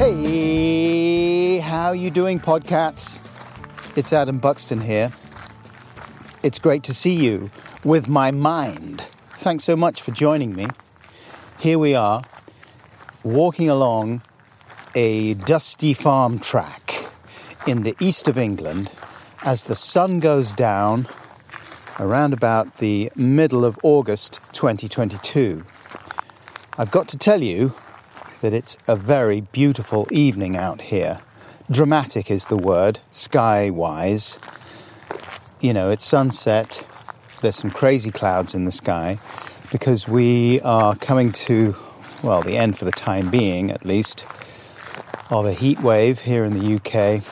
Hey, how you doing, podcats? It's Adam Buxton here. It's great to see you with my mind. Thanks so much for joining me. Here we are, walking along a dusty farm track in the east of England as the sun goes down around about the middle of August 2022. I've got to tell you that it's a very beautiful evening out here. Dramatic is the word, sky wise. You know, it's sunset, there's some crazy clouds in the sky because we are coming to, well, the end for the time being at least, of a heat wave here in the UK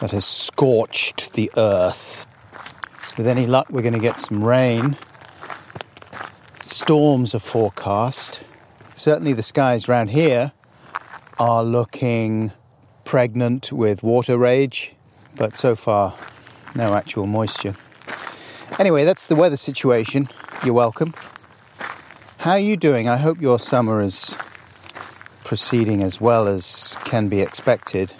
that has scorched the earth. With any luck, we're going to get some rain. Storms are forecast certainly the skies around here are looking pregnant with water rage, but so far, no actual moisture. Anyway, that's the weather situation. You're welcome. How are you doing? I hope your summer is proceeding as well as can be expected.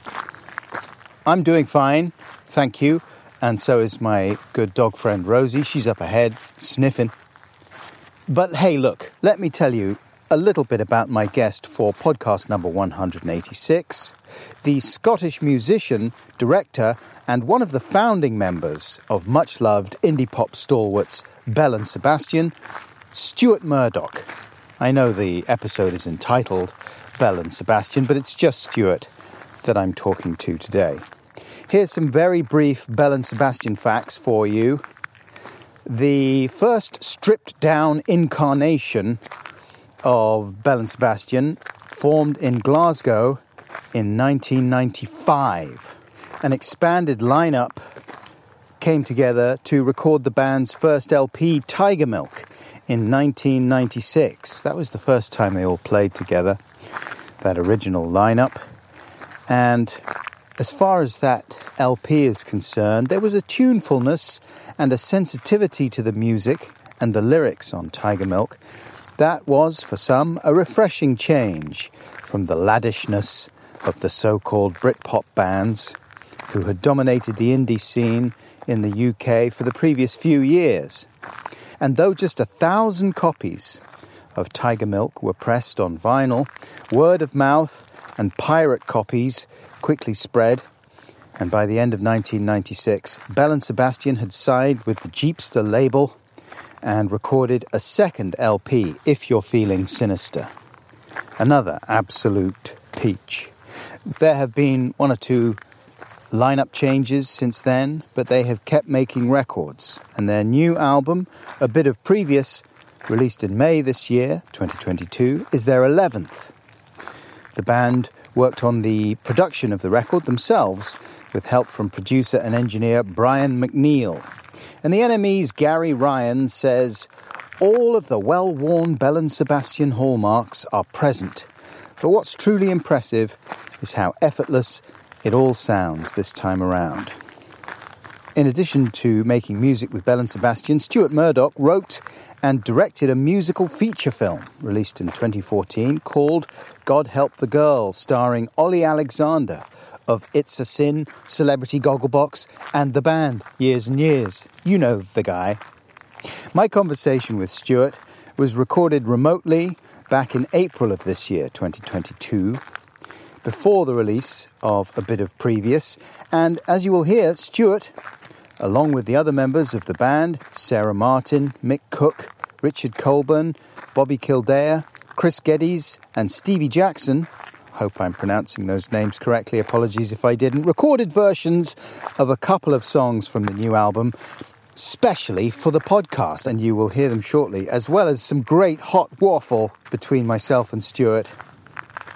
I'm doing fine, thank you, and so is my good dog friend Rosie. She's up ahead, sniffing. But hey, look, let me tell you, a little bit about my guest for podcast number 186, the Scottish musician, director, and one of the founding members of much loved indie pop stalwarts Belle and Sebastian, Stuart Murdoch. I know the episode is entitled Belle and Sebastian, but it's just Stuart that I'm talking to today. Here's some very brief Belle and Sebastian facts for you. The first stripped down incarnation of Belle and Sebastian formed in Glasgow in 1995. An expanded lineup came together to record the band's first LP, Tiger Milk, in 1996. That was the first time they all played together, that original lineup. And as far as that LP is concerned, there was a tunefulness and a sensitivity to the music and the lyrics on Tiger Milk that was, for some, a refreshing change from the laddishness of the so called Britpop bands who had dominated the indie scene in the UK for the previous few years. And though just a thousand copies of Tiger Milk were pressed on vinyl, word of mouth and pirate copies quickly spread. And by the end of 1996, Belle and Sebastian had signed with the Jeepster label and recorded a second LP, If You're Feeling Sinister. Another absolute peach. There have been one or two lineup changes since then, but they have kept making records. And their new album, A Bit of Previous, released in May this year, 2022, is their 11th. The band worked on the production of the record themselves with help from producer and engineer Brian McNeil. And the NME's Gary Ryan says all of the well worn Belle and Sebastian hallmarks are present. But what's truly impressive is how effortless it all sounds this time around. In addition to making music with Belle and Sebastian, Stuart Murdoch wrote and directed a musical feature film released in 2014 called God Help the Girl, starring Ollie Alexander, of It's a Sin, Celebrity Gogglebox, and the band, Years and Years. You know the guy. My conversation with Stuart was recorded remotely back in April of this year, 2022, before the release of a bit of previous. And as you will hear, Stuart, along with the other members of the band, Sarah Martin, Mick Cooke, Richard Colburn, Bobby Kildea, Chris Geddes, and Stevie Jackson, hope I'm pronouncing those names correctly. Apologies if I didn't. Recorded versions of a couple of songs from the new album, specially for the podcast, and you will hear them shortly, as well as some great hot waffle between myself and Stuart.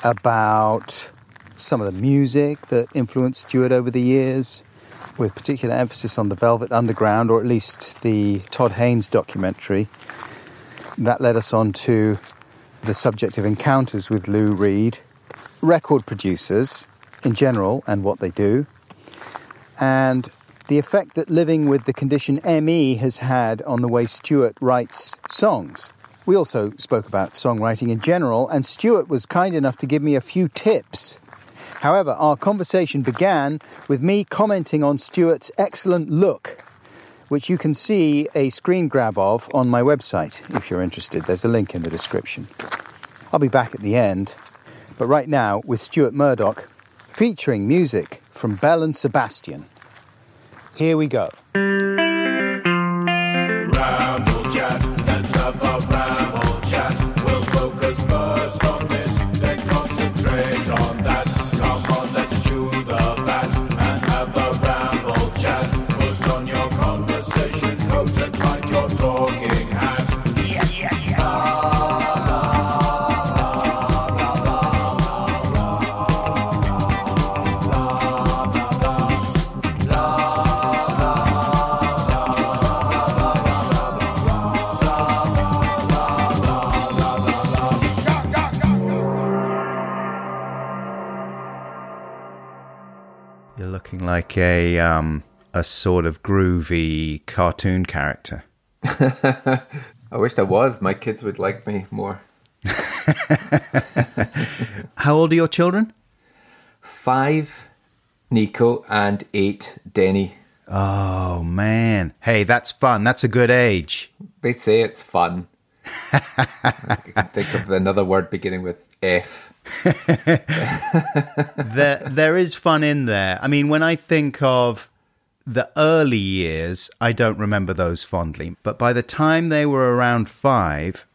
about some of the music that influenced Stuart over the years, with particular emphasis on the Velvet Underground, or at least the Todd Haynes documentary. That led us on to the subject of encounters with Lou Reed, record producers in general and what they do, and the effect that living with the condition ME has had on the way Stuart writes songs. We also spoke about songwriting in general, and Stuart was kind enough to give me a few tips. However, our conversation began with me commenting on Stuart's excellent look, which you can see a screen grab of on my website if you're interested. There's a link in the description. I'll be back at the end, but right now with Stuart Murdoch, featuring music from Belle and Sebastian. Here we go. A um, a sort of groovy cartoon character. I wish I was. My kids would like me more. How old are your children? Five, Nico, and eight, Denny. Oh man, hey, that's fun. That's a good age. They say it's fun. I can think of another word beginning with F. there, there is fun in there. I mean, when I think of the early years, I don't remember those fondly. But by the time they were around five,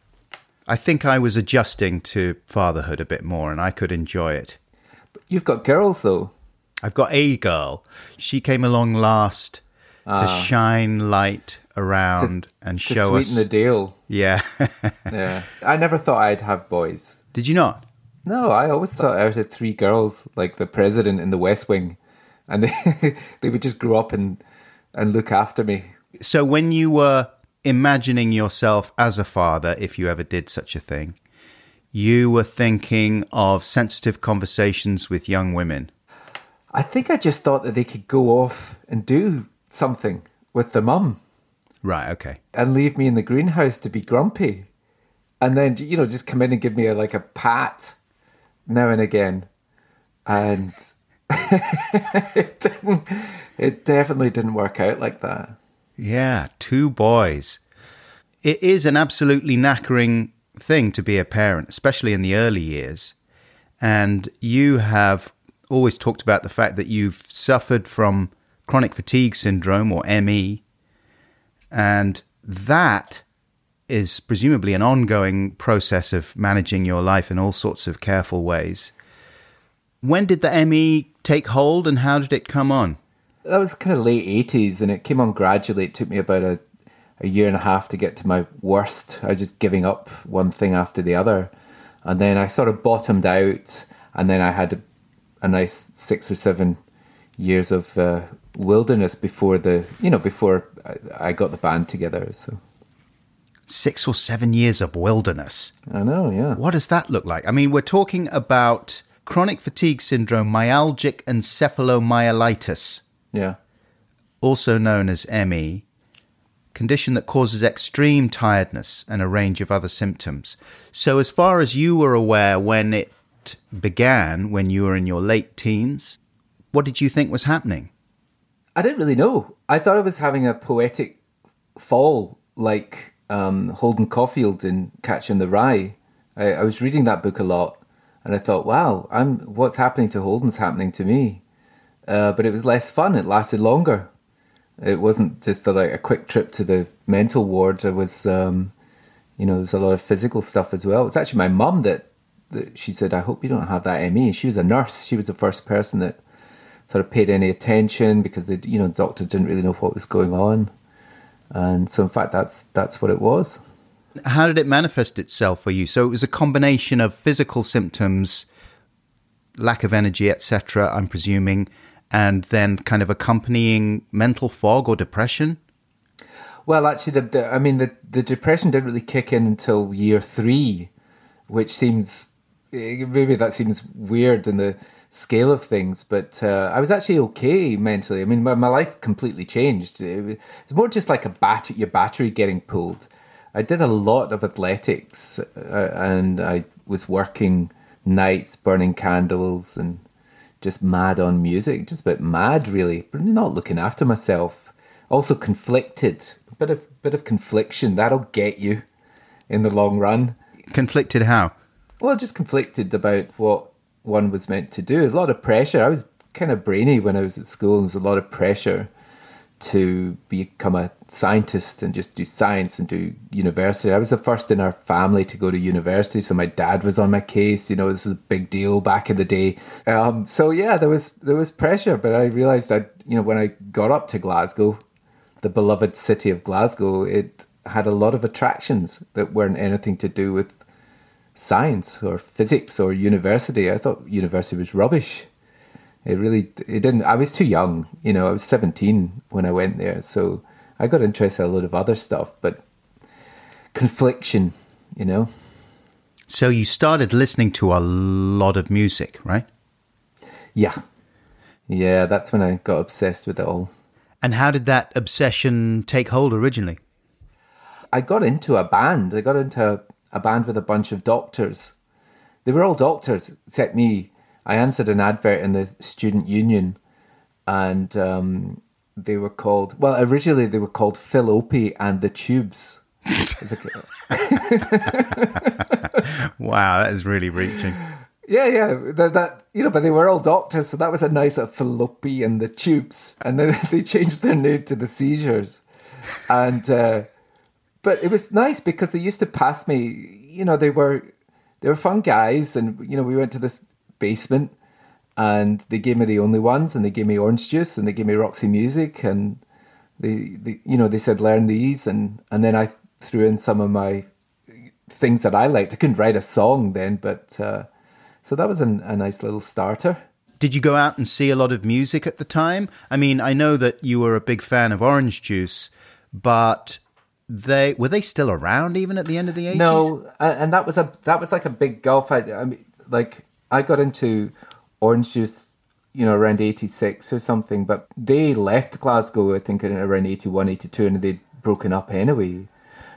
I think I was adjusting to fatherhood a bit more, and I could enjoy it. But You've got girls though. I've got a girl. She came along last to ah. shine light around and To show sweeten us. the deal. yeah. Yeah. I never thought I'd have boys. Did you not? No, I always thought I had three girls, like the president in the West Wing, and they they would just grow up and and look after me. So when you were imagining yourself as a father, if you ever did such a thing, you were thinking of sensitive conversations with young women. I think I just thought that they could go off and do something with the mum Right, okay. and leave me in the greenhouse to be grumpy, and then you know just come in and give me a, like a pat now and again, and it didn't. It definitely didn't work out like that. Yeah, two boys. It is an absolutely knackering thing to be a parent, especially in the early years. And you have always talked about the fact that you've suffered from chronic fatigue syndrome or ME. And that is presumably an ongoing process of managing your life in all sorts of careful ways. When did the ME take hold and how did it come on? That was kind of late eighties, and it came on gradually. It took me about a a year and a half to get to my worst. I was just giving up one thing after the other, and then I sort of bottomed out, and then I had a, a nice six or seven years of uh, wilderness before the you know before I, I got the band together. So Six or seven years of wilderness. I know, yeah. What does that look like? I mean, we're talking about chronic fatigue syndrome, myalgic encephalomyelitis, Yeah. also known as ME, condition that causes extreme tiredness and a range of other symptoms. So, as far as you were aware when it began, when you were in your late teens, what did you think was happening? I didn't really know. I thought I was having a poetic fall, like um, Holden Caulfield in Catcher in the Rye. I, I was reading that book a lot, and I thought, "Wow, I'm what's happening to Holden's happening to me." Uh, but it was less fun. It lasted longer. It wasn't just a, like a quick trip to the mental ward. There was, um, you know, there was a lot of physical stuff as well. It was actually my mum that, that she said, "I hope you don't have that ME." She was a nurse. She was the first person that sort of paid any attention because the you know the doctor didn't really know what was going on, and so in fact that's that's what it was. How did it manifest itself for you? So, it was a combination of physical symptoms lack of energy, etc., I'm presuming, and then kind of accompanying mental fog or depression? Well, actually, the, the I mean, the, the depression didn't really kick in until year three, which seems eh, maybe that seems weird in the scale of things, but uh, I was actually okay mentally. I mean, my, my life completely changed. It, it's more just like a bat- your battery getting pulled. I did a lot of athletics, uh, and I was working nights, burning candles, and just mad on music, just a bit mad, really, but not looking after myself. Also conflicted, a bit of bit of confliction that'll get you in the long run. Conflicted how? Well, just conflicted about what one was meant to do. A lot of pressure. I was kind of brainy when I was at school. There was a lot of pressure to become a scientist and just do science and do university. I was the first in our family to go to university, so my dad was on my case. You know, this was a big deal back in the day. Um, so yeah, there was there was pressure, but I realized that you know when I got up to Glasgow, the beloved city of Glasgow, it had a lot of attractions that weren't anything to do with science or physics or university. I thought university was rubbish. It really, it didn't. I was too young, you know. I was seventeen when I went there, so I got interested in a lot of other stuff. But confliction, you know. So you started listening to a lot of music, right? Yeah, yeah. That's when I got obsessed with it all. And how did that obsession take hold originally? I got into a band. I got into a, band with a bunch of doctors. They were all doctors except me. I answered an advert in the student union, and um, they were called. Well, originally they were called Phil Opie and the Tubes. wow, that is really reaching. Yeah, yeah, that, that, you know, but they were all doctors, so that was a nice uh, and the Tubes, and then they changed their name to the Seizures, and uh, but it was nice because they used to pass me. You know, they were they were fun guys, and you know, we went to this basement and they gave me the only ones and they gave me orange juice and they gave me Roxy Music and they, they you know they said learn these and and then I threw in some of my things that I liked. I couldn't write a song then, but uh, so that was an, a nice little starter. Did you go out and see a lot of music at the time? I mean, I know that you were a big fan of Orange Juice, but they were they still around even at the end of the eighties? No, and that was a that was like a big gulf. I, I mean, like I got into Orange Juice, you know, around 86 or something, but they left Glasgow, I think, in around 81, 82, and they'd broken up anyway.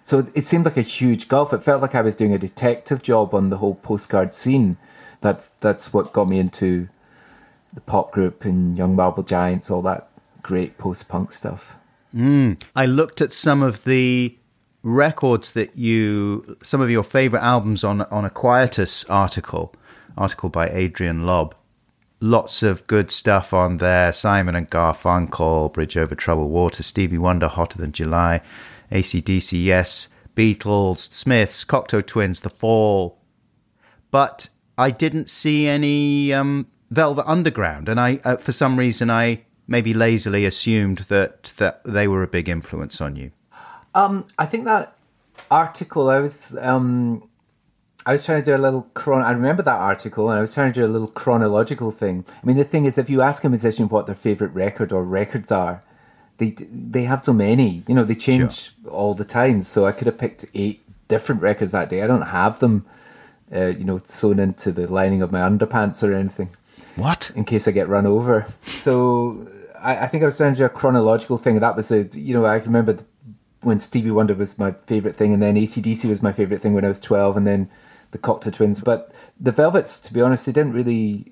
So it, seemed like a huge gulf. It felt like I was doing a detective job on the whole postcard scene. That, that's what got me into the pop group and Young Marble Giants, all that great post punk stuff. Mm. I looked at some of the records that you, some of your favorite albums on on a Quietus article, article by Adrian Lobb. Lots of good stuff on there. Simon and Garfunkel, Bridge Over Troubled Water, Stevie Wonder, Hotter Than July, ACDC, Yes, Beatles, Smiths, Cocteau Twins, The Fall. But I didn't see any um, Velvet Underground, and I, uh, for some reason, I maybe lazily assumed that that they were a big influence on you. Um, I think that article I was um, I was trying to do a little chron. I remember that article, and I was trying to do a little chronological thing. I mean, the thing is, if you ask a musician what their favorite record or records are, they they have so many. You know, they change sure. all the time. So I could have picked eight different records that day. I don't have them, uh, you know, sewn into the lining of my underpants or anything. What? In case I get run over. So I, I think I was trying to do a chronological thing. That was the, you know, I remember when Stevie Wonder was my favorite thing, and then ACDC was my favorite thing when I was twelve, and then the Cocteau Twins. But the Velvets, to be honest, they didn't really.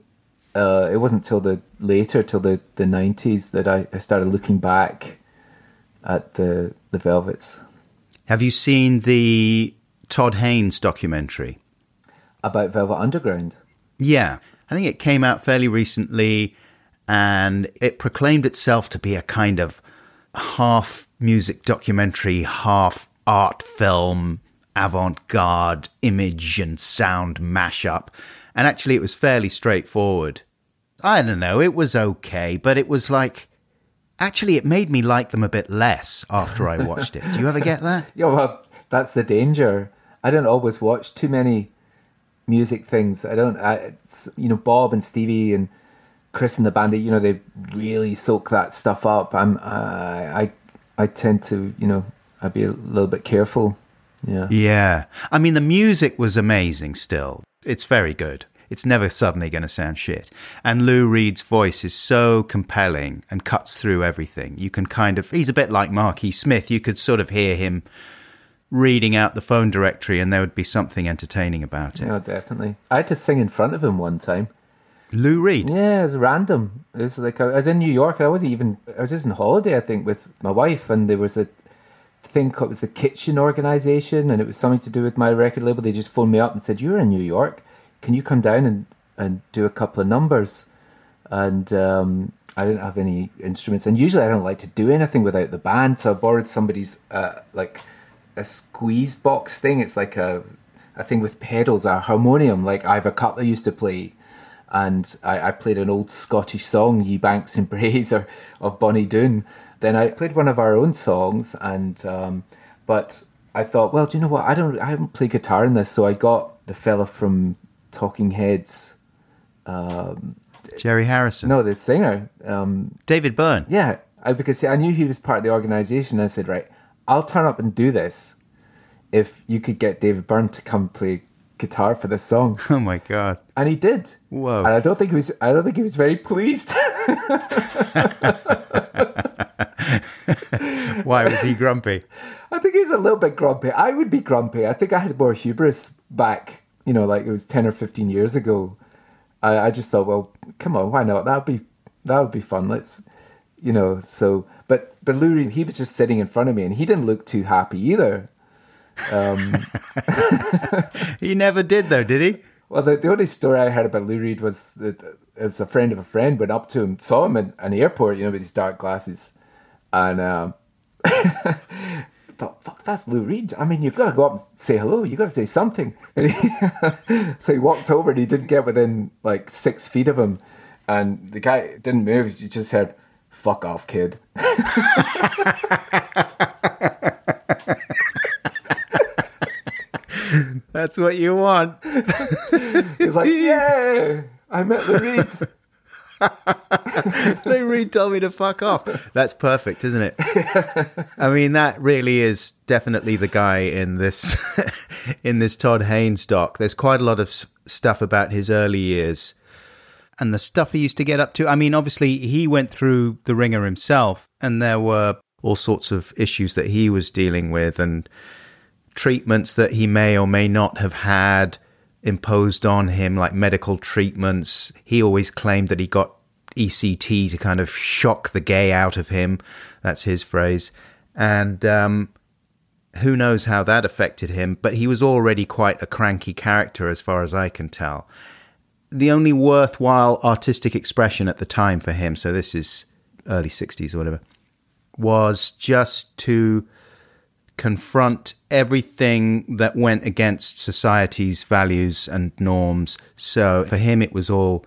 Uh, it wasn't till the later, till the the nineties, that I, I started looking back at the the Velvets. Have you seen the Todd Haynes documentary about Velvet Underground? Yeah, I think it came out fairly recently, and it proclaimed itself to be a kind of half music documentary, half art film avant garde image and sound mashup. And actually, it was fairly straightforward. I don't know, it was okay, but it was like. Actually, it made me like them a bit less after I watched it. Do you ever get that? yeah, well, that's the danger. I don't always watch too many music things. I don't. I, you know, Bob and Stevie and Chris and the band. You know, they really soak that stuff up. I'm. I. I, I tend to. You know, I'd be a little bit careful. Yeah. Yeah. I mean, the music was amazing still. It's very good. It's never suddenly going to sound shit. And Lou Reed's voice is so compelling and cuts through everything. You can kind of, he's a bit like Marky Smith. You could sort of hear him reading out the phone directory and there would be something entertaining about it. Yeah, definitely. I had to sing in front of him one time. Lou Reed? Yeah, it was random. It was like, I was in New York. I wasn't even, I was just on holiday, I think, with my wife. And there was a thing it was the Kitchen Organization. And it was something to do with my record label. They just phoned me up and said, You're in New York can you come down and, and do a couple of numbers? And um, I didn't have any instruments, and usually I don't like to do anything without the band. So I borrowed somebody's uh, like a squeeze box thing. It's like a a thing with pedals, a harmonium, like I have Ivor Cutler used to play. And I, I played an old Scottish song, Ye Banks and Braes, or of Bonnie Doon. Then I played one of our own songs, and um, but I thought, well, do you know what? I don't, I don't play guitar in this, so I got the fella from Talking Heads. Um, Jerry Harrison. no, the singer. Um, David Byrne. yeah, I, because see, I knew he was part of the organization. I said, right, I'll turn up and do this if you could get David Byrne to come play guitar for this song. Oh my God. And he did. Whoa. And I don't think he was. I don't think he was very pleased. Why was he grumpy? I think he was a little bit grumpy. I would be grumpy. I think I had more hubris back, you know, like it was ten or fifteen years ago. I, I just thought, well, come on, why not? That'd be that would be fun. Let's, you know. So, but but Lou he was just sitting in front of me, and he didn't look too happy either. Um, He never did, though, did he? Well, the, the only story I heard about Lou Reed was that it was a friend of a friend went up to him, saw him at an airport, you know, with his dark glasses, and um, thought, "Fuck, that's Lou Reed." I mean, you've got to go up and say hello. You've got to say something. And he, so he walked over, and he didn't get within like six feet of him, and the guy didn't move. He just said, "Fuck off, kid." That's what you want. He's like, "Yeah, I met the Reed." Lou Reed told me to fuck off. That's perfect, isn't it? I mean, that really is definitely the guy in this in this Todd Haynes doc. There's quite a lot of s- stuff about his early years and the stuff he used to get up to. I mean, obviously, he went through the wringer himself, and there were all sorts of issues that he was dealing with, and treatments that he may or may not have had imposed on him, like medical treatments. He always claimed that he got ECT to kind of shock the gay out of him. That's his phrase. And um, who knows how that affected him, but he was already quite a cranky character as far as I can tell. The only worthwhile artistic expression at the time for him, so this is early 60s or whatever, was just to confront everything that went against society's values and norms. So for him, it was all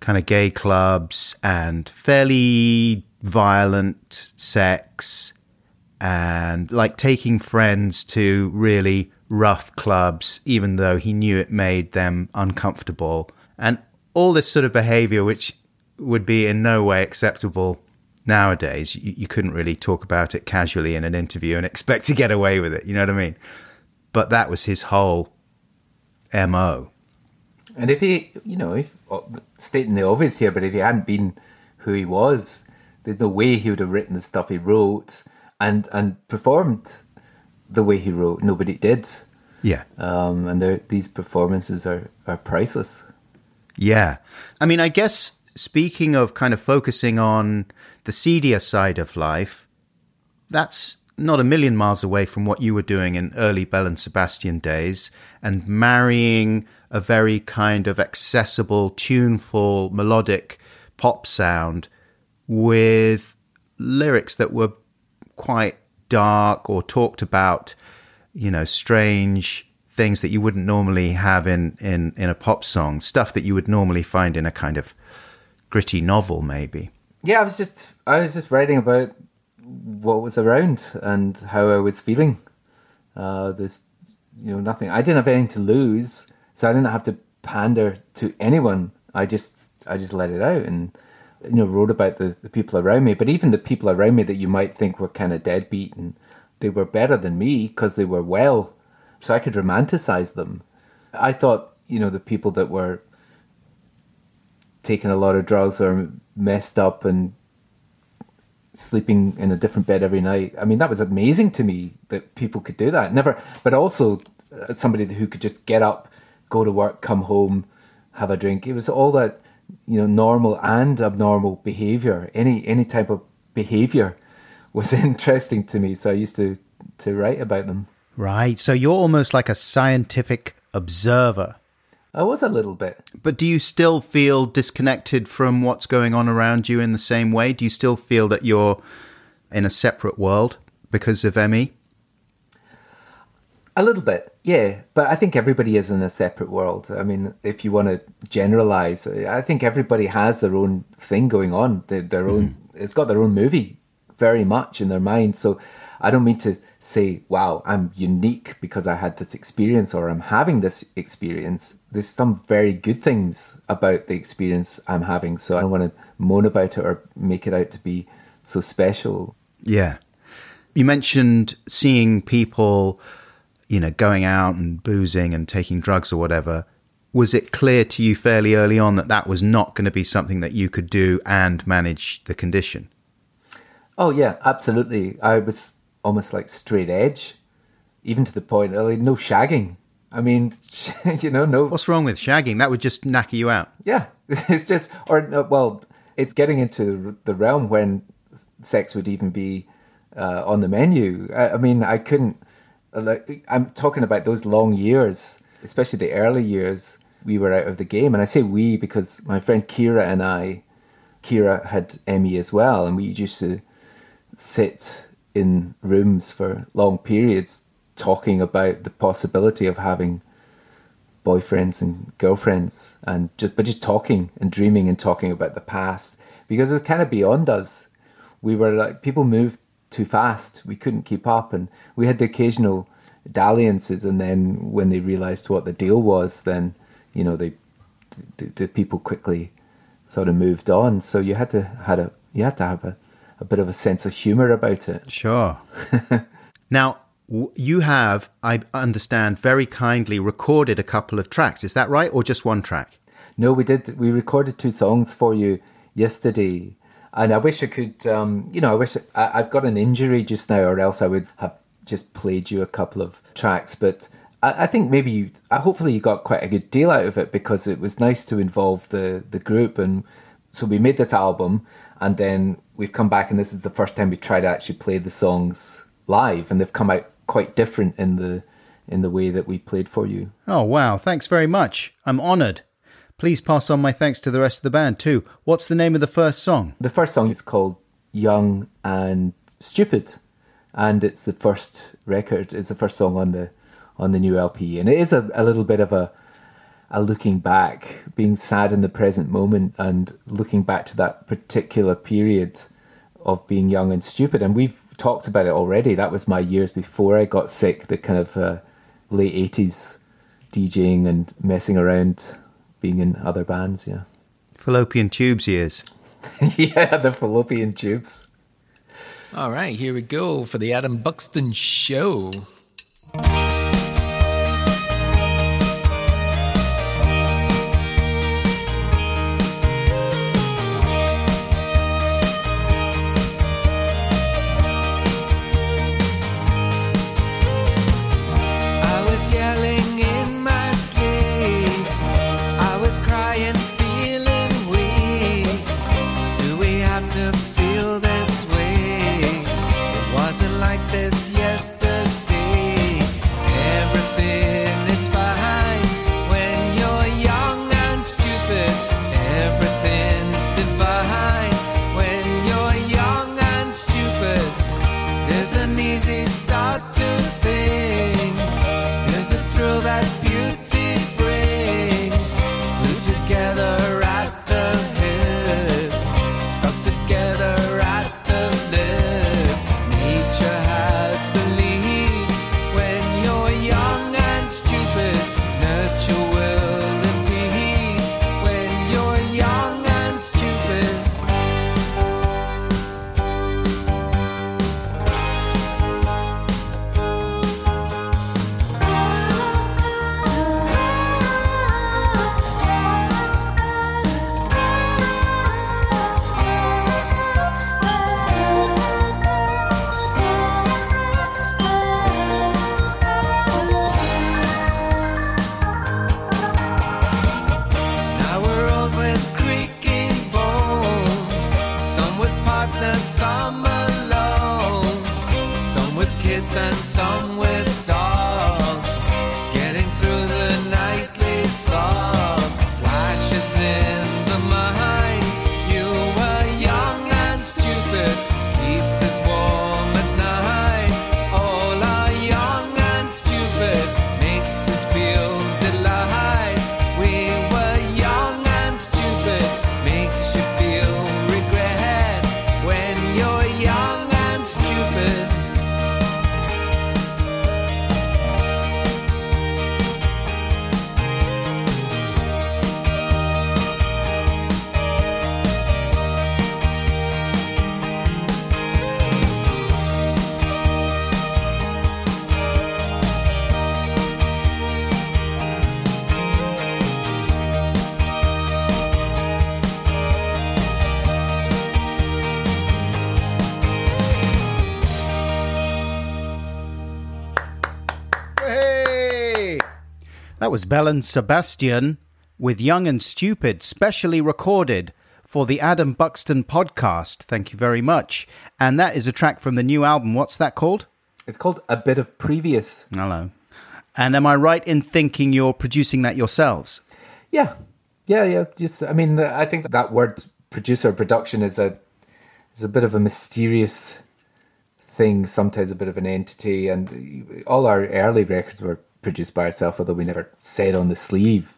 kind of gay clubs and fairly violent sex and like taking friends to really rough clubs, even though he knew it made them uncomfortable. And all this sort of behavior, which would be in no way acceptable nowadays. You, you couldn't really talk about it casually in an interview and expect to get away with it. You know what I mean? But that was his whole MO. And if he, you know, if, uh, stating the obvious here, but if he hadn't been who he was, there's no way he would have written the stuff he wrote and and performed the way he wrote. Nobody did, Yeah. um, and these performances are are priceless. Yeah. I mean, I guess speaking of kind of focusing on the seedier side of life, that's not a million miles away from what you were doing in early Belle and Sebastian days and marrying a very kind of accessible, tuneful, melodic pop sound with lyrics that were quite dark or talked about, you know, strange things that you wouldn't normally have in, in, in a pop song, stuff that you would normally find in a kind of gritty novel, maybe. Yeah, I was just I was just writing about what was around and how I was feeling. Uh, there's you know nothing. I didn't have anything to lose, so I didn't have to pander to anyone. I just I just let it out and you know wrote about the, the people around me. But even the people around me that you might think were kind of deadbeat and they were better than me because they were well, so I could romanticize them. I thought you know the people that were taking a lot of drugs or messed up and sleeping in a different bed every night. I mean, that was amazing to me that people could do that. Never, but also uh, somebody who could just get up, go to work, come home, have a drink. It was all that you know, normal and abnormal behavior. Any any type of behavior was interesting to me, so I used to to write about them. Right. So you're almost like a scientific observer. I was a little bit. But do you still feel disconnected from what's going on around you in the same way? Do you still feel that you're in a separate world because of ME? A little bit, yeah. But I think everybody is in a separate world. I mean, if you want to generalize, I think everybody has their own thing going on. Their, their own, mm-hmm. it's got their own movie very much in their mind. So I don't mean to say, wow, I'm unique because I had this experience or I'm having this experience. There's some very good things about the experience I'm having. So I don't want to moan about it or make it out to be so special. Yeah. You mentioned seeing people, you know, going out and boozing and taking drugs or whatever. Was it clear to you fairly early on that that was not going to be something that you could do and manage the condition? Oh yeah, absolutely. I was almost like straight edge, even to the point of like, no shagging. I mean, you know, no. What's wrong with shagging? That would just knock you out. Yeah, it's just, or well, it's getting into the realm when sex would even be uh, on the menu. I, I, mean, I couldn't. Like, I'm talking about those long years, especially the early years. We were out of the game, and I say we because my friend Kira and I, Kira had ME as well, and we used to sit in rooms for long periods talking about the possibility of having boyfriends and girlfriends and just but just talking and dreaming and talking about the past because it was kind of beyond us. We were like people moved too fast. We couldn't keep up and we had the occasional dalliances and then when they realized what the deal was then you know they the, the people quickly sort of moved on. So you had to had a you had to have a a bit of a sense of humor about it. Sure. now, you have, I understand, very kindly recorded a couple of tracks. Is that right, or just one track? No, we did. We recorded two songs for you yesterday, and I wish I could. Um, you know, I wish I, I've got an injury just now, or else I would have just played you a couple of tracks. But I, I think maybe, you, hopefully, you got quite a good deal out of it because it was nice to involve the the group, and so we made this album, and then we've come back and this is the first time we tried to actually play the songs live and they've come out quite different in the in the way that we played for you. Oh wow, thanks very much. I'm honored. Please pass on my thanks to the rest of the band too. What's the name of the first song? The first song is called Young and Stupid and it's the first record, it's the first song on the on the new LP and it is a, a little bit of a a looking back, being sad in the present moment, and looking back to that particular period of being young and stupid. And we've talked about it already. That was my years before I got sick, the kind of uh, late 80s DJing and messing around, being in other bands, yeah. Fallopian tubes years. yeah, the fallopian tubes. All right, here we go for the Adam Buxton Show. That was Belle and Sebastian with Young and Stupid, specially recorded for the Adam Buxton podcast. Thank you very much. And that is a track from the new album. What's that called? It's called A Bit of Previous. Hello. And am I right in thinking you're producing that yourselves? Yeah, yeah, yeah. Just, I mean, I think that word producer production is a is a bit of a mysterious thing. Sometimes a bit of an entity, and all our early records were produced by ourselves, although we never said on the sleeve.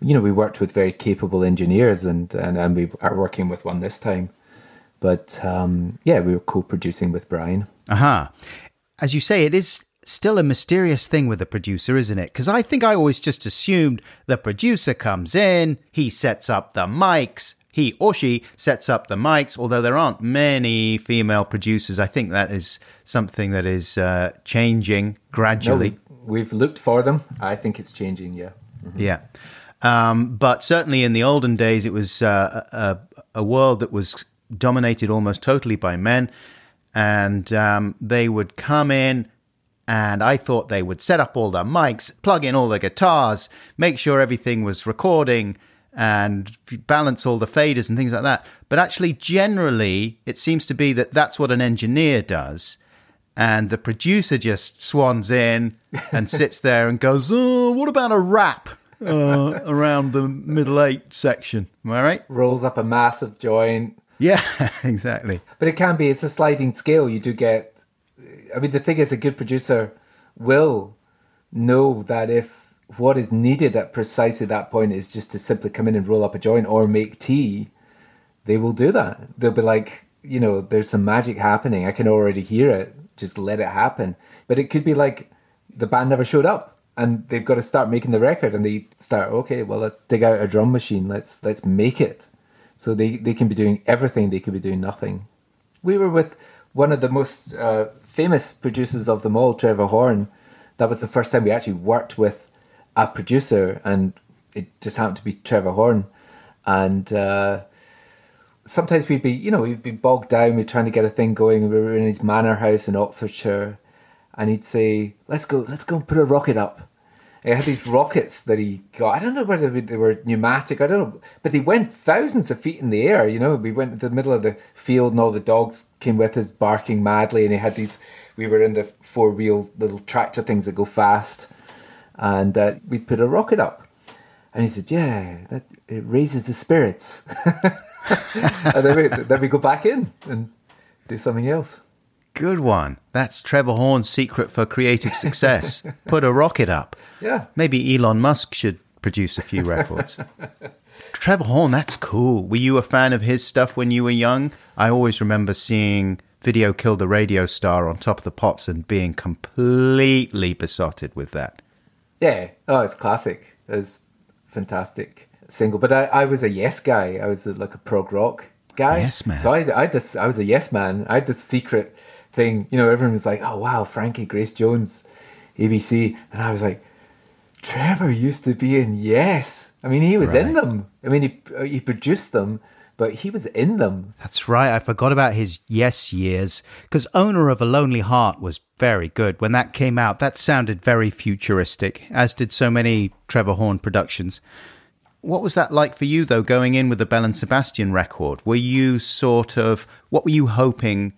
You know, we worked with very capable engineers, and and, and we are working with one this time. But um, yeah, we were co-producing with Brian. Aha. As you say, it is still a mysterious thing with the producer, isn't it? Because I think I always just assumed the producer comes in, he sets up the mics, he or she sets up the mics, although there aren't many female producers. I think that is something that is uh, changing gradually. we- we've looked for them. I think it's changing. Yeah. Yeah. Um, but certainly in the olden days, it was uh, a, a world that was dominated almost totally by men. And um, they would come in, and I thought they would set up all the mics, plug in all the guitars, make sure everything was recording, and balance all the faders and things like that. But actually, generally, it seems to be that that's what an engineer does and the producer just swans in and sits there and goes, "Oh, what about a rap uh, around the middle eight section?" Am I right? Rolls up a massive joint. Yeah, exactly. But it can be, it's a sliding scale. You do get, I mean, the thing is, a good producer will know that if what is needed at precisely that point is just to simply come in and roll up a joint or make tea, they will do that. They'll be like, you know, there's some magic happening. I can already hear it. Just let it happen. But it could be like the band never showed up and they've got to start making the record and they start, okay, well, let's dig out a drum machine. Let's, let's make it. So they, they can be doing everything, they could be doing nothing. We were with one of the most uh, famous producers of them all, Trevor Horn. That was the first time we actually worked with a producer, and it just happened to be Trevor Horn. And uh, sometimes we'd be, you know, we'd be bogged down, we're trying to get a thing going. We were in his manor house in Oxfordshire, and he'd say, "Let's go, let's go and put a rocket up." He had these rockets that he got. I don't know whether they were pneumatic. I don't know, but they went thousands of feet in the air. You know, we went to the middle of the field, and all the dogs came with us, barking madly. And he had these. We were in the four wheel little tractor things that go fast, and uh, we put a rocket up. And he said, "Yeah, that it raises the spirits." and then we, then we go back in and do something else. Good one. That's Trevor Horn's secret for creative success. Put a rocket up. Yeah. Maybe Elon Musk should produce a few records. Trevor Horn, that's cool. Were you a fan of his stuff when you were young? I always remember seeing Video Killed the Radio Star on top of the pops and being completely besotted with that. Yeah. Oh, it's classic. It's fantastic single. But I, I was a yes guy. I was a, like a prog rock guy. Yes man. So I, I had this. I was a yes man. I had this secret thing. You know, everyone was like, "Oh wow, Frankie Grace Jones, ABC," and I was like, "Trevor used to be in Yes." I mean, he was in them. I mean, he uh, he produced them, but he was in them. That's right. I forgot about his yes years because Owner of a Lonely Heart was very good. When that came out, that sounded very futuristic, as did so many Trevor Horn productions. What was that like for you, though, going in with the Belle and Sebastian record? Were you sort of, what were you hoping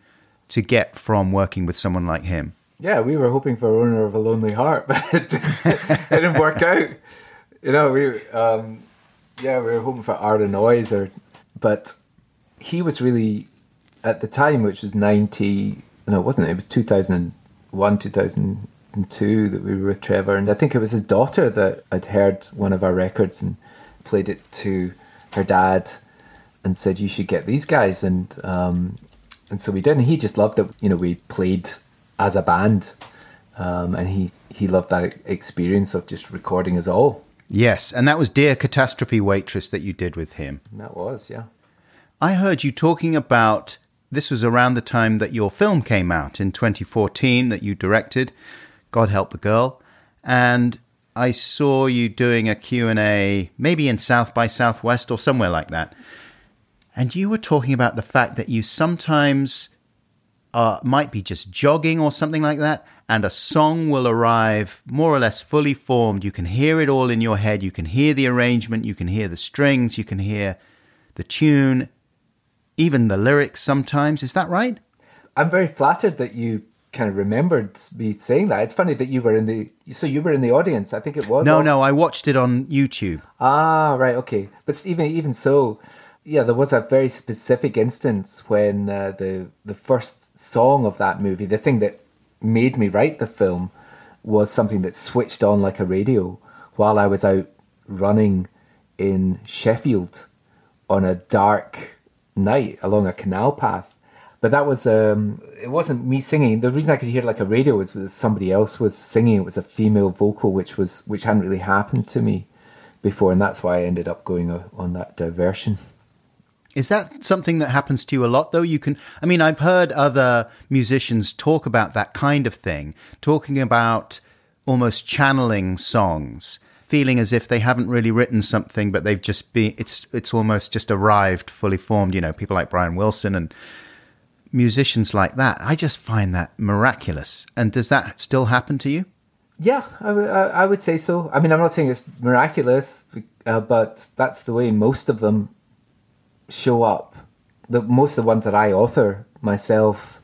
to get from working with someone like him? Yeah, we were hoping for owner of a lonely heart, but it didn't, work out. You know, we um, yeah, we were hoping for Art of Noise, or but he was really at the time, which was ninety. No, it wasn't. It was two thousand one, two thousand and two that we were with Trevor, and I think it was his daughter that had heard one of our records and played it to her dad and said you should get these guys. And um, and so we did. And he just loved that you know we played as a band. Um, and he he loved that experience of just recording us all. Yes, and that was Dear Catastrophe Waitress that you did with him. that was yeah. I heard you talking about this was around the time that your film came out in 2014 that you directed, God Help the Girl, and I saw you doing a Q&A maybe in South by Southwest or somewhere like that. And you were talking about the fact that you sometimes uh, might be just jogging or something like that, and a song will arrive more or less fully formed. You can hear it all in your head. You can hear the arrangement. You can hear the strings. You can hear the tune, even the lyrics sometimes. Is that right? I'm very flattered that you kind of remembered me saying that it's funny that you were in the so you were in the audience I think it was No, also- no, I watched it on YouTube. Ah, right, okay. But even even so, yeah, there was a very specific instance when uh, the the first song of that movie, the thing that made me write the film, was something that switched on like a radio while I was out running in Sheffield on a dark night along a canal path. But that was um, it wasn't me singing. The reason I could hear like a radio was, was somebody else was singing. It was a female vocal, which was which hadn't really happened to me before, and that's why I ended up going uh, on that diversion. Is that something that happens to you a lot, though? You can, I mean, I've heard other musicians talk about that kind of thing, talking about almost channeling songs, feeling as if they haven't really written something, but they've just been, it's, it's almost just arrived fully formed. You know, people like Brian Wilson and musicians like that. I just find that miraculous. And does that still happen to you? Yeah, I would- I I would say so. I mean, I'm not saying it's miraculous, uh, but that's the way most of them show up. The most of the ones that I author myself,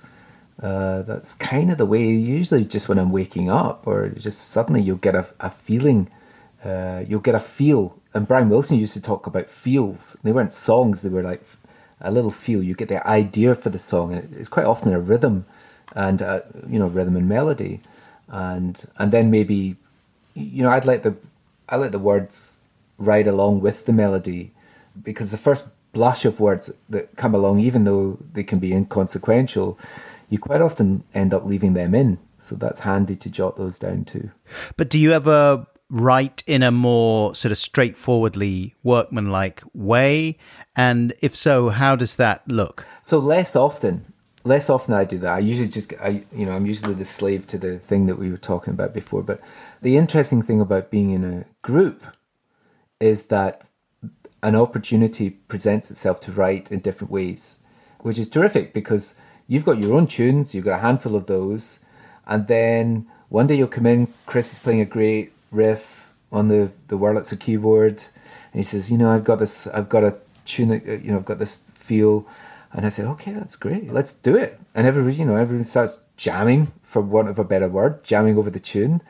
uh, that's kind of the way. Usually, just when I'm waking up, or just suddenly you'll get a, a feeling. Uh, you'll get a feel. And Brian Wilson used to talk about feels. They weren't songs; they were like a little feel. You get the idea for the song, it's quite often a rhythm, and uh, you know, rhythm and melody, and and then maybe, you know, I'd let the I let the words ride along with the melody, because the first blush of words that come along, even though they can be inconsequential, you quite often end up leaving them in. So that's handy to jot those down too. But do you ever write in a more sort of straightforwardly workmanlike way? And if so, how does that look? So less often, less often I do that. I usually just, I, you know, I'm usually the slave to the thing that we were talking about before. But the interesting thing about being in a group is that an opportunity presents itself to write in different ways, which is terrific because you've got your own tunes, you've got a handful of those, and then one day you'll come in, Chris is playing a great riff on the the Wurlitzer keyboard, and he says, you know, I've got this, I've got a tune, you know, I've got this feel, and I said, okay, that's great, let's do it, and everybody, you know, everyone starts jamming, for want of a better word, jamming over the tune,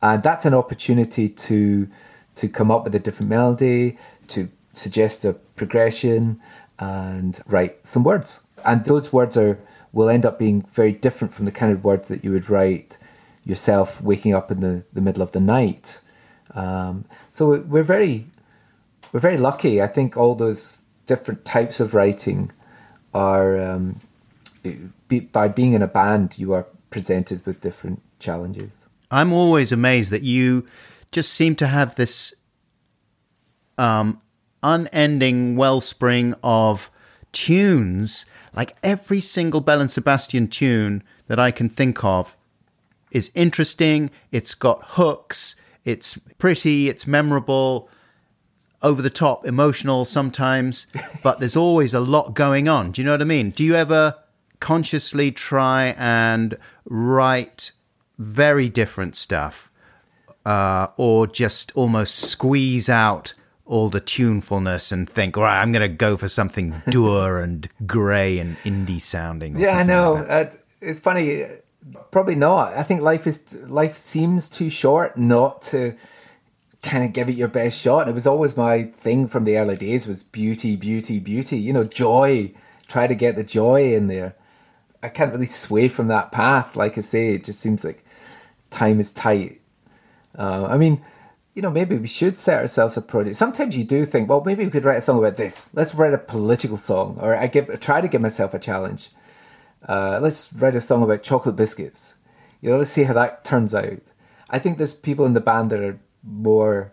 and that's an opportunity to to come up with a different melody, to suggest a progression, and write some words. And those words are will end up being very different from the kind of words that you would write yourself waking up in the, the middle of the night. Um, so we're very we're very lucky. I think all those different types of writing are um, be, by being in a band, you are presented with different challenges. I'm always amazed that you just seem to have this um, unending wellspring of tunes. Like every single Belle and Sebastian tune that I can think of is interesting. It's got hooks. It's pretty. It's memorable. Over the top, emotional sometimes, but there's always a lot going on. Do you know what I mean? Do you ever consciously try and write very different stuff, uh, or just almost squeeze out all the tunefulness and think, right, I'm going to go for something dour and grey and indie sounding? Yeah, I know. like? Uh, it's funny. Probably not. I think life is life seems too short not to kind of give it your best shot. It was always my thing from the early days was beauty, beauty, beauty. You know, joy. Try to get the joy in there. I can't really sway from that path. Like I say, it just seems like time is tight. Uh, I mean, you know, maybe we should set ourselves a project. Sometimes you do think, well, maybe we could write a song about this. Let's write a political song, or I give try to give myself a challenge. Uh, let's write a song about chocolate biscuits. You know, let's see how that turns out. I think there's people in the band that are more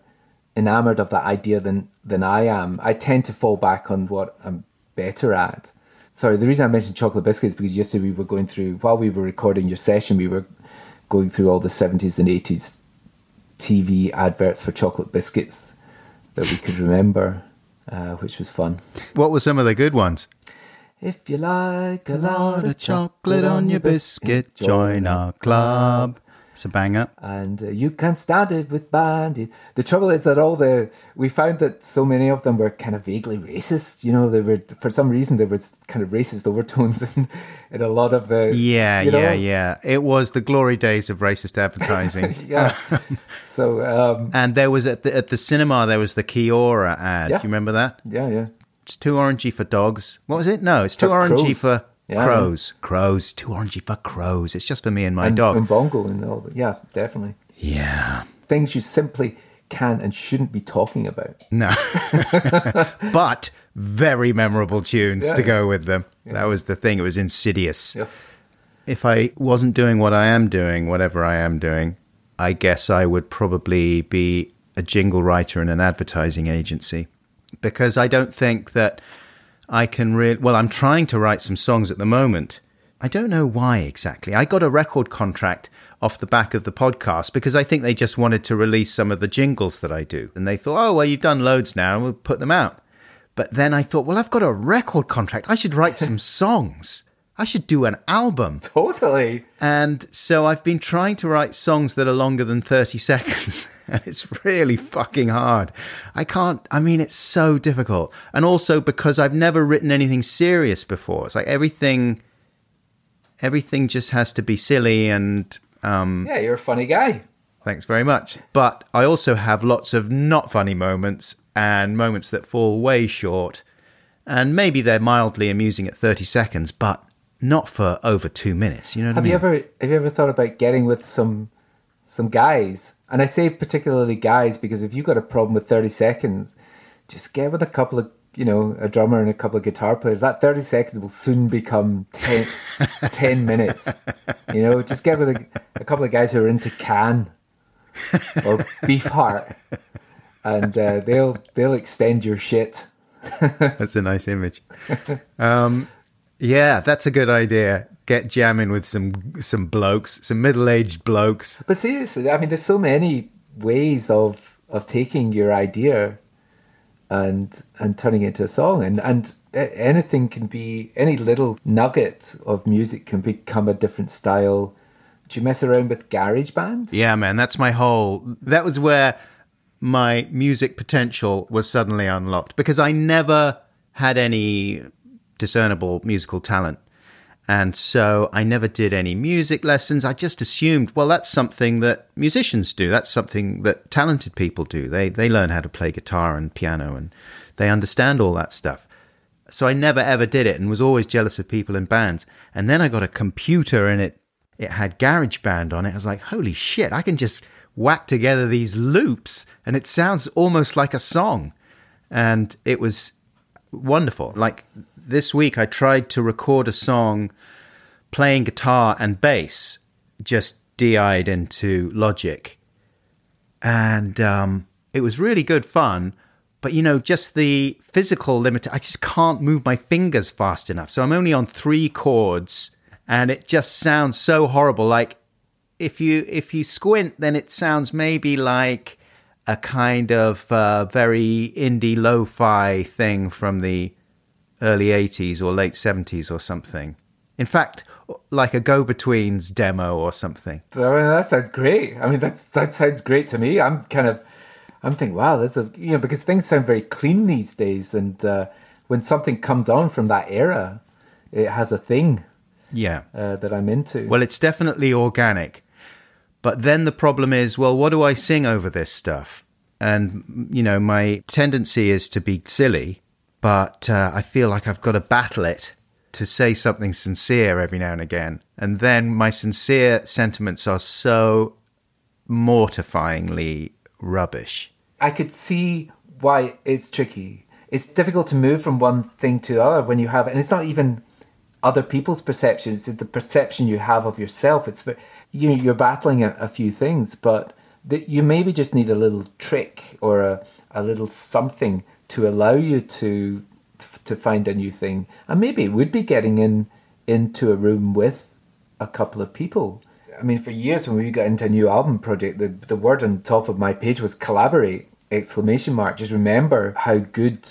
enamored of that idea than than I am. I tend to fall back on what I'm better at. Sorry, the reason I mentioned chocolate biscuits is because yesterday we were going through while we were recording your session, we were going through all the 70s and 80s TV adverts for chocolate biscuits that we could remember, uh, which was fun. What were some of the good ones? If you like a lot of chocolate on your biscuit, join our club. It's a banger. and uh, you can stand it with Bandy. The trouble is that all the we found that so many of them were kind of vaguely racist. You know, they were for some reason there was kind of racist overtones in, in a lot of the Yeah, you know? yeah, yeah. It was the glory days of racist advertising. yeah. so um, and there was at the at the cinema there was the Kia-Ora ad. Yeah. Do you remember that? yeah, yeah. It's too orangey for dogs. What was it? No, it's too For orangey crows. for Yeah, crows. Crows. Too orangey for crows. It's just for me and my And, dog. and bongo and all that. Yeah, definitely. yeah. Things you simply can and shouldn't be talking about. No. but very memorable tunes Yeah, to go with them. That was the thing. It was insidious. Yes. If I wasn't doing what I am doing, whatever I am doing, I guess I would probably be a jingle writer in an advertising agency because I don't think that I can really. Well, I'm trying to write some songs at the moment. I don't know why exactly. I got a record contract off the back of the podcast because I think they just wanted to release some of the jingles that I do. And they thought, oh, well, you've done loads now, we'll put them out. But then I thought, well, I've got a record contract. I should write some songs. I should do an album. Totally. And so I've been trying to write songs that are longer than 30 seconds. And it's really fucking hard. I can't, I mean, it's so difficult. And also because I've never written anything serious before. It's like everything, everything just has to be silly and, um, Yeah, you're a funny guy. thanks very much. But I also have lots of not funny moments and moments that fall way short. And maybe they're mildly amusing at 30 seconds, but not for over two minutes. You know what Have I mean? you ever have you ever thought about getting with some some guys? And I say particularly guys because if you've got a problem with thirty seconds, just get with a couple of you know a drummer and a couple of guitar players. That thirty seconds will soon become 10, 10 minutes. You know, just get with a, a couple of guys who are into Can or Beefheart, and uh, they'll they'll extend your shit. That's a nice image. um, yeah, that's a good idea. Get jamming with some some blokes, some middle aged blokes. But seriously, I mean, there's so many ways of of taking your idea and and turning it into a song, and and anything can be any little nugget of music can become a different style. Do you mess around with GarageBand? Yeah, man, that's my whole. That was where my music potential was suddenly unlocked because I never had any discernible musical talent. And so I never did any music lessons. I just assumed, well, that's something that musicians do. That's something that talented people do. They they learn how to play guitar and piano and they understand all that stuff. So I never ever did it and was always jealous of people in bands. And then I got a computer and it it had GarageBand on it. I was like, holy shit, I can just whack together these loops and it sounds almost like a song. And it was wonderful. Like this week, I tried to record a song playing guitar and bass, just DI'd into Logic. And um, it was really good fun. But you know, just the physical limit, I just can't move my fingers fast enough. So I'm only on three chords and it just sounds so horrible. Like if you if you squint, then it sounds maybe like a kind of uh, very indie lo-fi thing from the early 80s or late 70s or something. In fact, like a go-betweens demo or something. I mean, that sounds great. I mean, that's that sounds great to me. I'm kind of, I'm thinking, wow, that's a you know because things sound very clean these days, and uh, when something comes on from that era, it has a thing. Yeah. uh, that I'm into. Well, it's definitely organic. But then the problem is, well, what do I sing over this stuff? And, you know, my tendency is to be silly, but uh, I feel like I've got to battle it to say something sincere every now and again. And then my sincere sentiments are so mortifyingly rubbish. I could see why it's tricky. It's difficult to move from one thing to the other when you have, and it's not even other people's perceptions; it's the perception you have of yourself. It's you know, you're battling a, a few things, but that you maybe just need a little trick or a, a little something to allow you to to find a new thing, and maybe it would be getting in into a room with a couple of people. I mean, for years when we got into a new album project, the the word on top of my page was collaborate exclamation mark. Just remember how good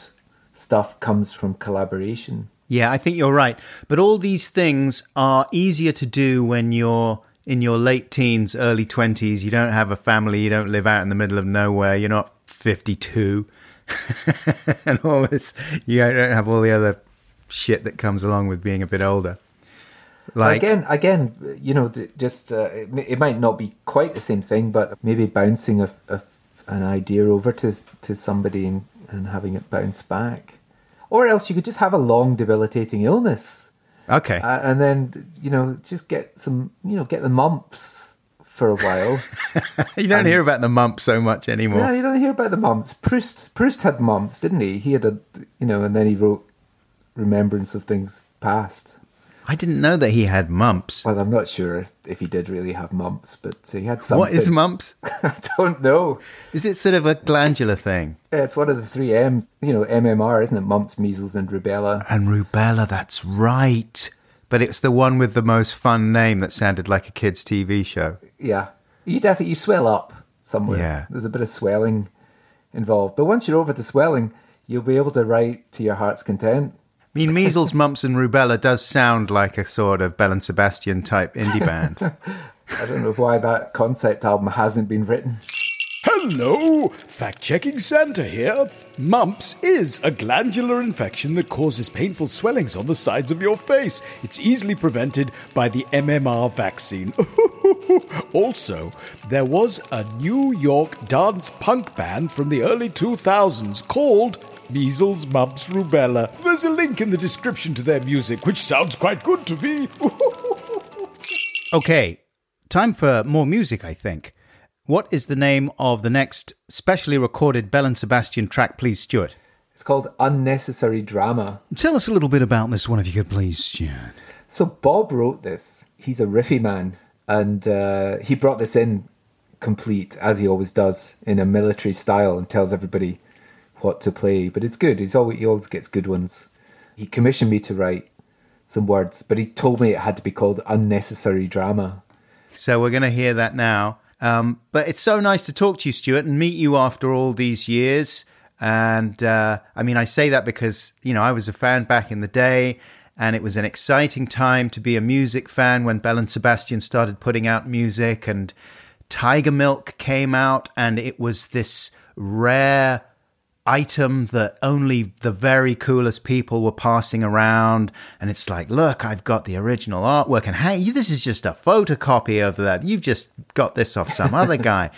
stuff comes from collaboration. Yeah, I think you're right. But all these things are easier to do when you're in your late teens, early 20s. You don't have a family, you don't live out in the middle of nowhere, you're not 52. and all this, you don't have all the other shit that comes along with being a bit older. Like, again, again, you know, just uh, it, it might not be quite the same thing, but maybe bouncing a, a, an idea over to to somebody and, and having it bounce back, or else you could just have a long debilitating illness, okay. uh, and then you know just get some, you know, get the mumps for a while. you don't hear about the mumps so much anymore. yeah, you don't hear about the mumps. Proust, Proust had mumps, didn't he? He had a, you know, and then he wrote remembrance of things past. I didn't know that he had mumps. Well, I'm not sure if he did really have mumps, but uh, he had something. What is mumps? I don't know. Is it sort of a glandular thing? Yeah, It's one of the three M, you know, MMR, isn't it? Mumps, measles, and rubella. And rubella, that's right. But it's the one with the most fun name that sounded like a kid's TV show. Yeah, you definitely you swell up somewhere. Yeah. there's a bit of swelling involved, but once you're over the swelling, you'll be able to write to your heart's content. I mean, measles, mumps, and rubella does sound like a sort of Belle and Sebastian type indie band. I don't know why that concept album hasn't been written. Hello! Fact checking Santa here. Mumps is a glandular infection that causes painful swellings on the sides of your face. It's easily prevented by the MMR vaccine. also, there was a New York dance punk band from the early 2000s called Measles, Mumps, Rubella. There's a link in the description to their music, which sounds quite good to me. okay, time for more music, I think. What is the name of the next specially recorded Belle and Sebastian track, please, Stuart? It's called Unnecessary Drama. Tell us a little bit about this one, if you could, please, Stuart. So Bob wrote this. He's a riffy man, and uh, he brought this in complete as he always does in a military style and tells everybody what to play. But it's good. He's always he always gets good ones. He commissioned me to write some words, but he told me it had to be called unnecessary drama. So we're going to hear that now. Um, but it's so nice to talk to you, Stuart, and meet you after all these years. And uh, I mean, I say that because, you know, I was a fan back in the day, and it was an exciting time to be a music fan when Belle and Sebastian started putting out music, and Tigermilk came out, and it was this rare item that only the very coolest people were passing around. And it's like look i've got the original artwork. And hey this is just a photocopy of that. You've just got this off some other guy.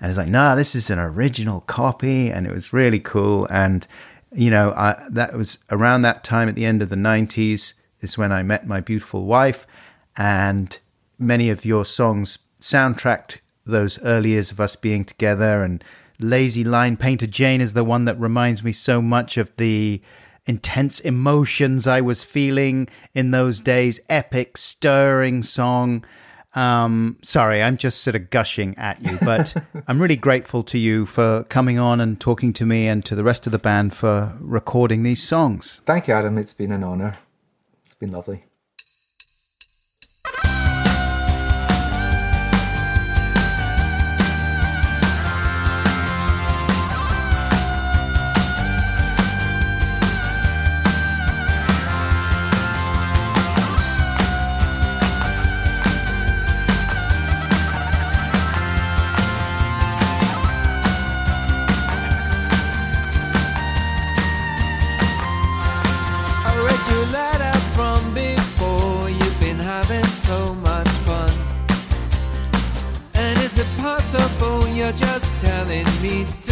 And it's like no this is an original copy. And it was really cool. And you know I, that was around that time at the end of the 90s is when i met my beautiful wife. And many of your songs soundtracked those early years of us being together. And lazy line painter jane is the one that reminds me so much of the intense emotions i was feeling in those days epic stirring song um sorry i'm just sort of gushing at you but i'm really grateful to you for coming on and talking to me and to the rest of the band for recording these songs Thank you, Adam. It's been an honour. It's been lovely. need to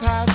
path.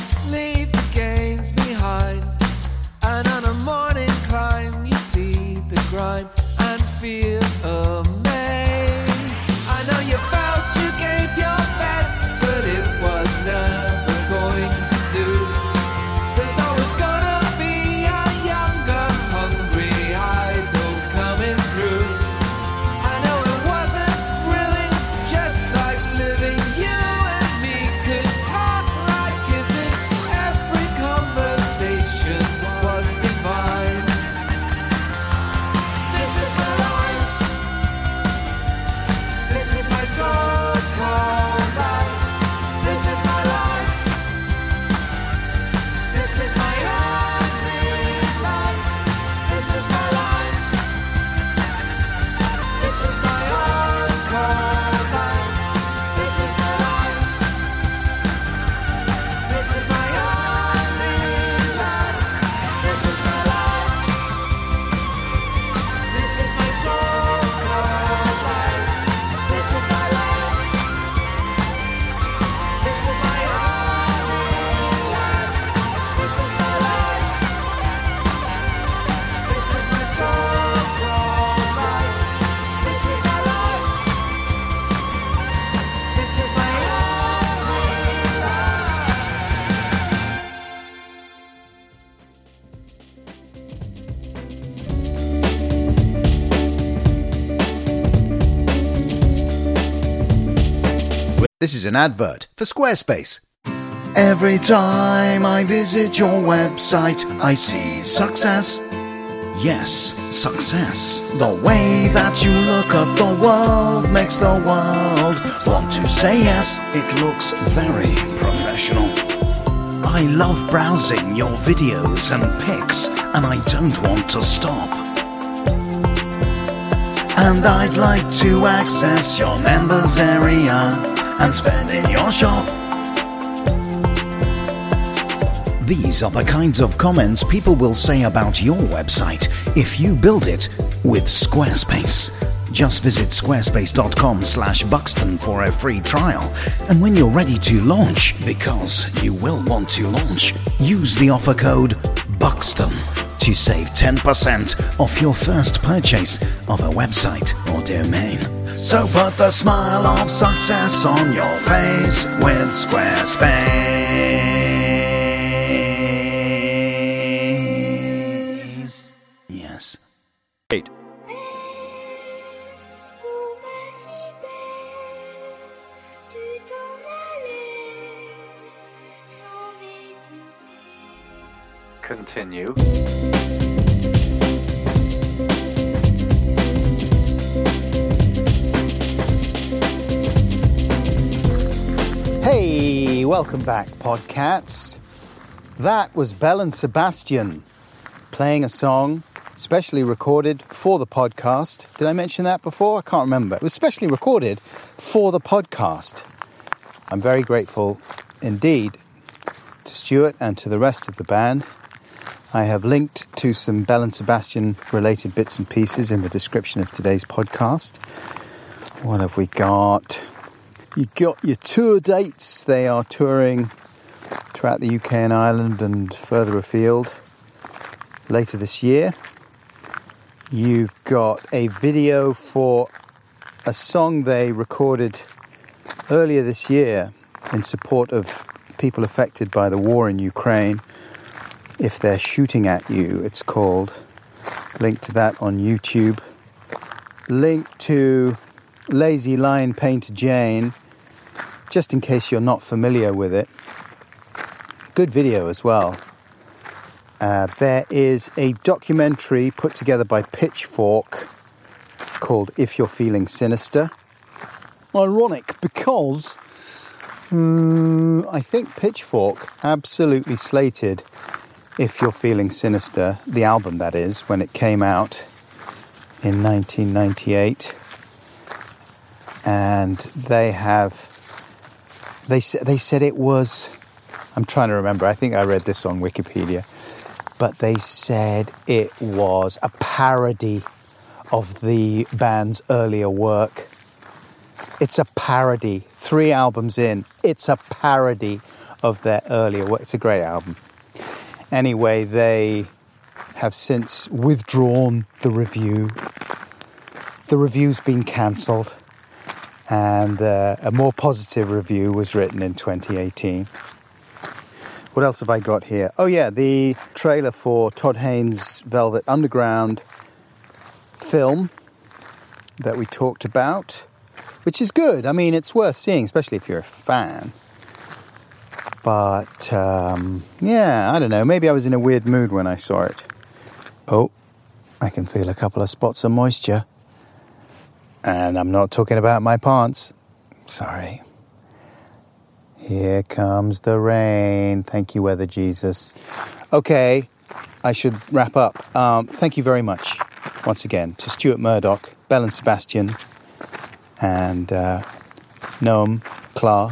is an advert for Squarespace. Every time I visit your website, I see success. Yes, success. The way that you look at the world makes the world want to say yes. It looks very professional. I love browsing your videos and pics, and I don't want to stop. And I'd like to access your members area and spend in your shop. These are the kinds of comments people will say about your website if you build it with Squarespace. Just visit squarespace.com slash buxton for a free trial. And when you're ready to launch, because you will want to launch, use the offer code BUXTON to save 10% off your first purchase of a website or domain. So put the smile of success on your face with Squarespace. Yes. Eight. Continue. Hey, welcome back, Podcats. That was Belle and Sebastian playing a song specially recorded for the podcast. Did I mention that before? I can't remember. It was specially recorded for the podcast. I'm very grateful indeed to Stuart and to the rest of the band. I have linked to some Belle and Sebastian related bits and pieces in the description of today's podcast. What have we got? You got your tour dates. They are touring throughout the UK and Ireland and further afield later this year. You've got a video for a song they recorded earlier this year in support of people affected by the war in Ukraine. If they're shooting at you, it's called. Link to that on YouTube. Link to Lazy Line Painter Jane, just in case you're not familiar with it. Good video as well. Uh, there is a documentary put together by Pitchfork called If You're Feeling Sinister. Ironic because mm, I think Pitchfork absolutely slated If You're Feeling Sinister, the album that is, when it came out in 1998. And they have, they, they said it was, I'm trying to remember, I think I read this on Wikipedia but they said it was a parody of the band's earlier work. It's a parody. Three albums in, it's a parody of their earlier work. It's a great album. Anyway, they have since withdrawn the review. The review's been cancelled, and uh, a more positive review was written in 2018. What else have I got here? Oh, yeah, the trailer for Todd Haynes' Velvet Underground film that we talked about, which is good. I mean, it's worth seeing, especially if you're a fan. But, um, yeah, I don't know. Maybe I was in a weird mood when I saw it. Oh, I can feel a couple of spots of moisture. And I'm not talking about my pants. Sorry. Here comes the rain. Thank you, Weather Jesus. Okay, I should wrap up. Um, thank you very much once again to Stuart Murdoch, Belle and Sebastian, and uh, Noam Klar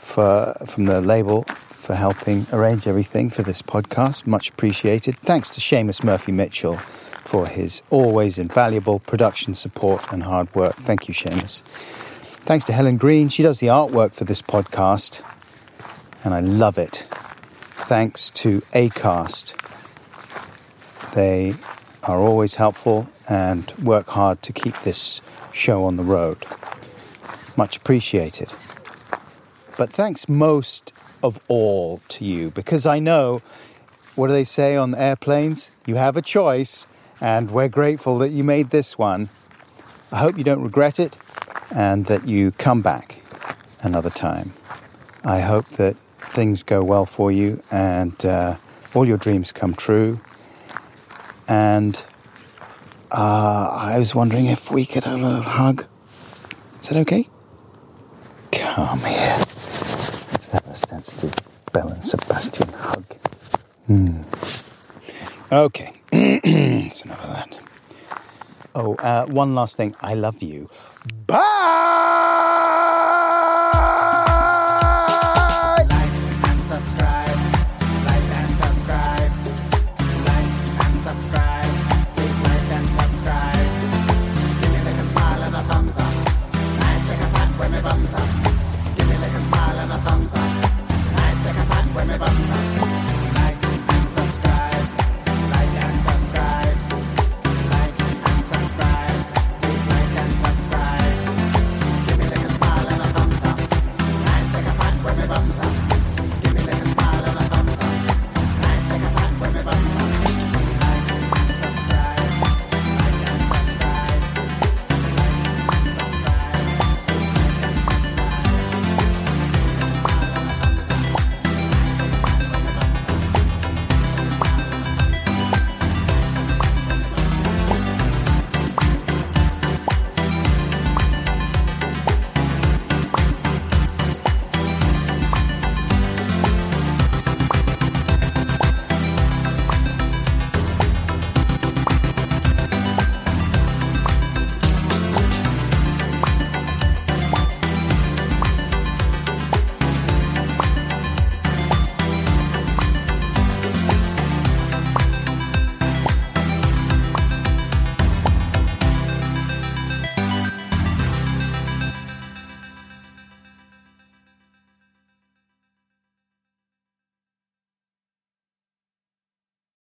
for from the label for helping arrange everything for this podcast. Much appreciated. Thanks to Seamus Murphy Mitchell for his always invaluable production support and hard work. Thank you, Seamus. Thanks to Helen Green. She does the artwork for this podcast, and I love it. Thanks to ACAST. They are always helpful and work hard to keep this show on the road. Much appreciated. But thanks most of all to you because I know what do they say on airplanes? You have a choice, and we're grateful that you made this one. I hope you don't regret it and that you come back another time. I hope that things go well for you and uh, all your dreams come true. And uh, I was wondering if we could have a hug. Is that okay? Come here. Let's have a sensitive Belle and Sebastian hug. Hmm. Okay. That's enough of that. Oh, uh, one last thing. I love you. Bye!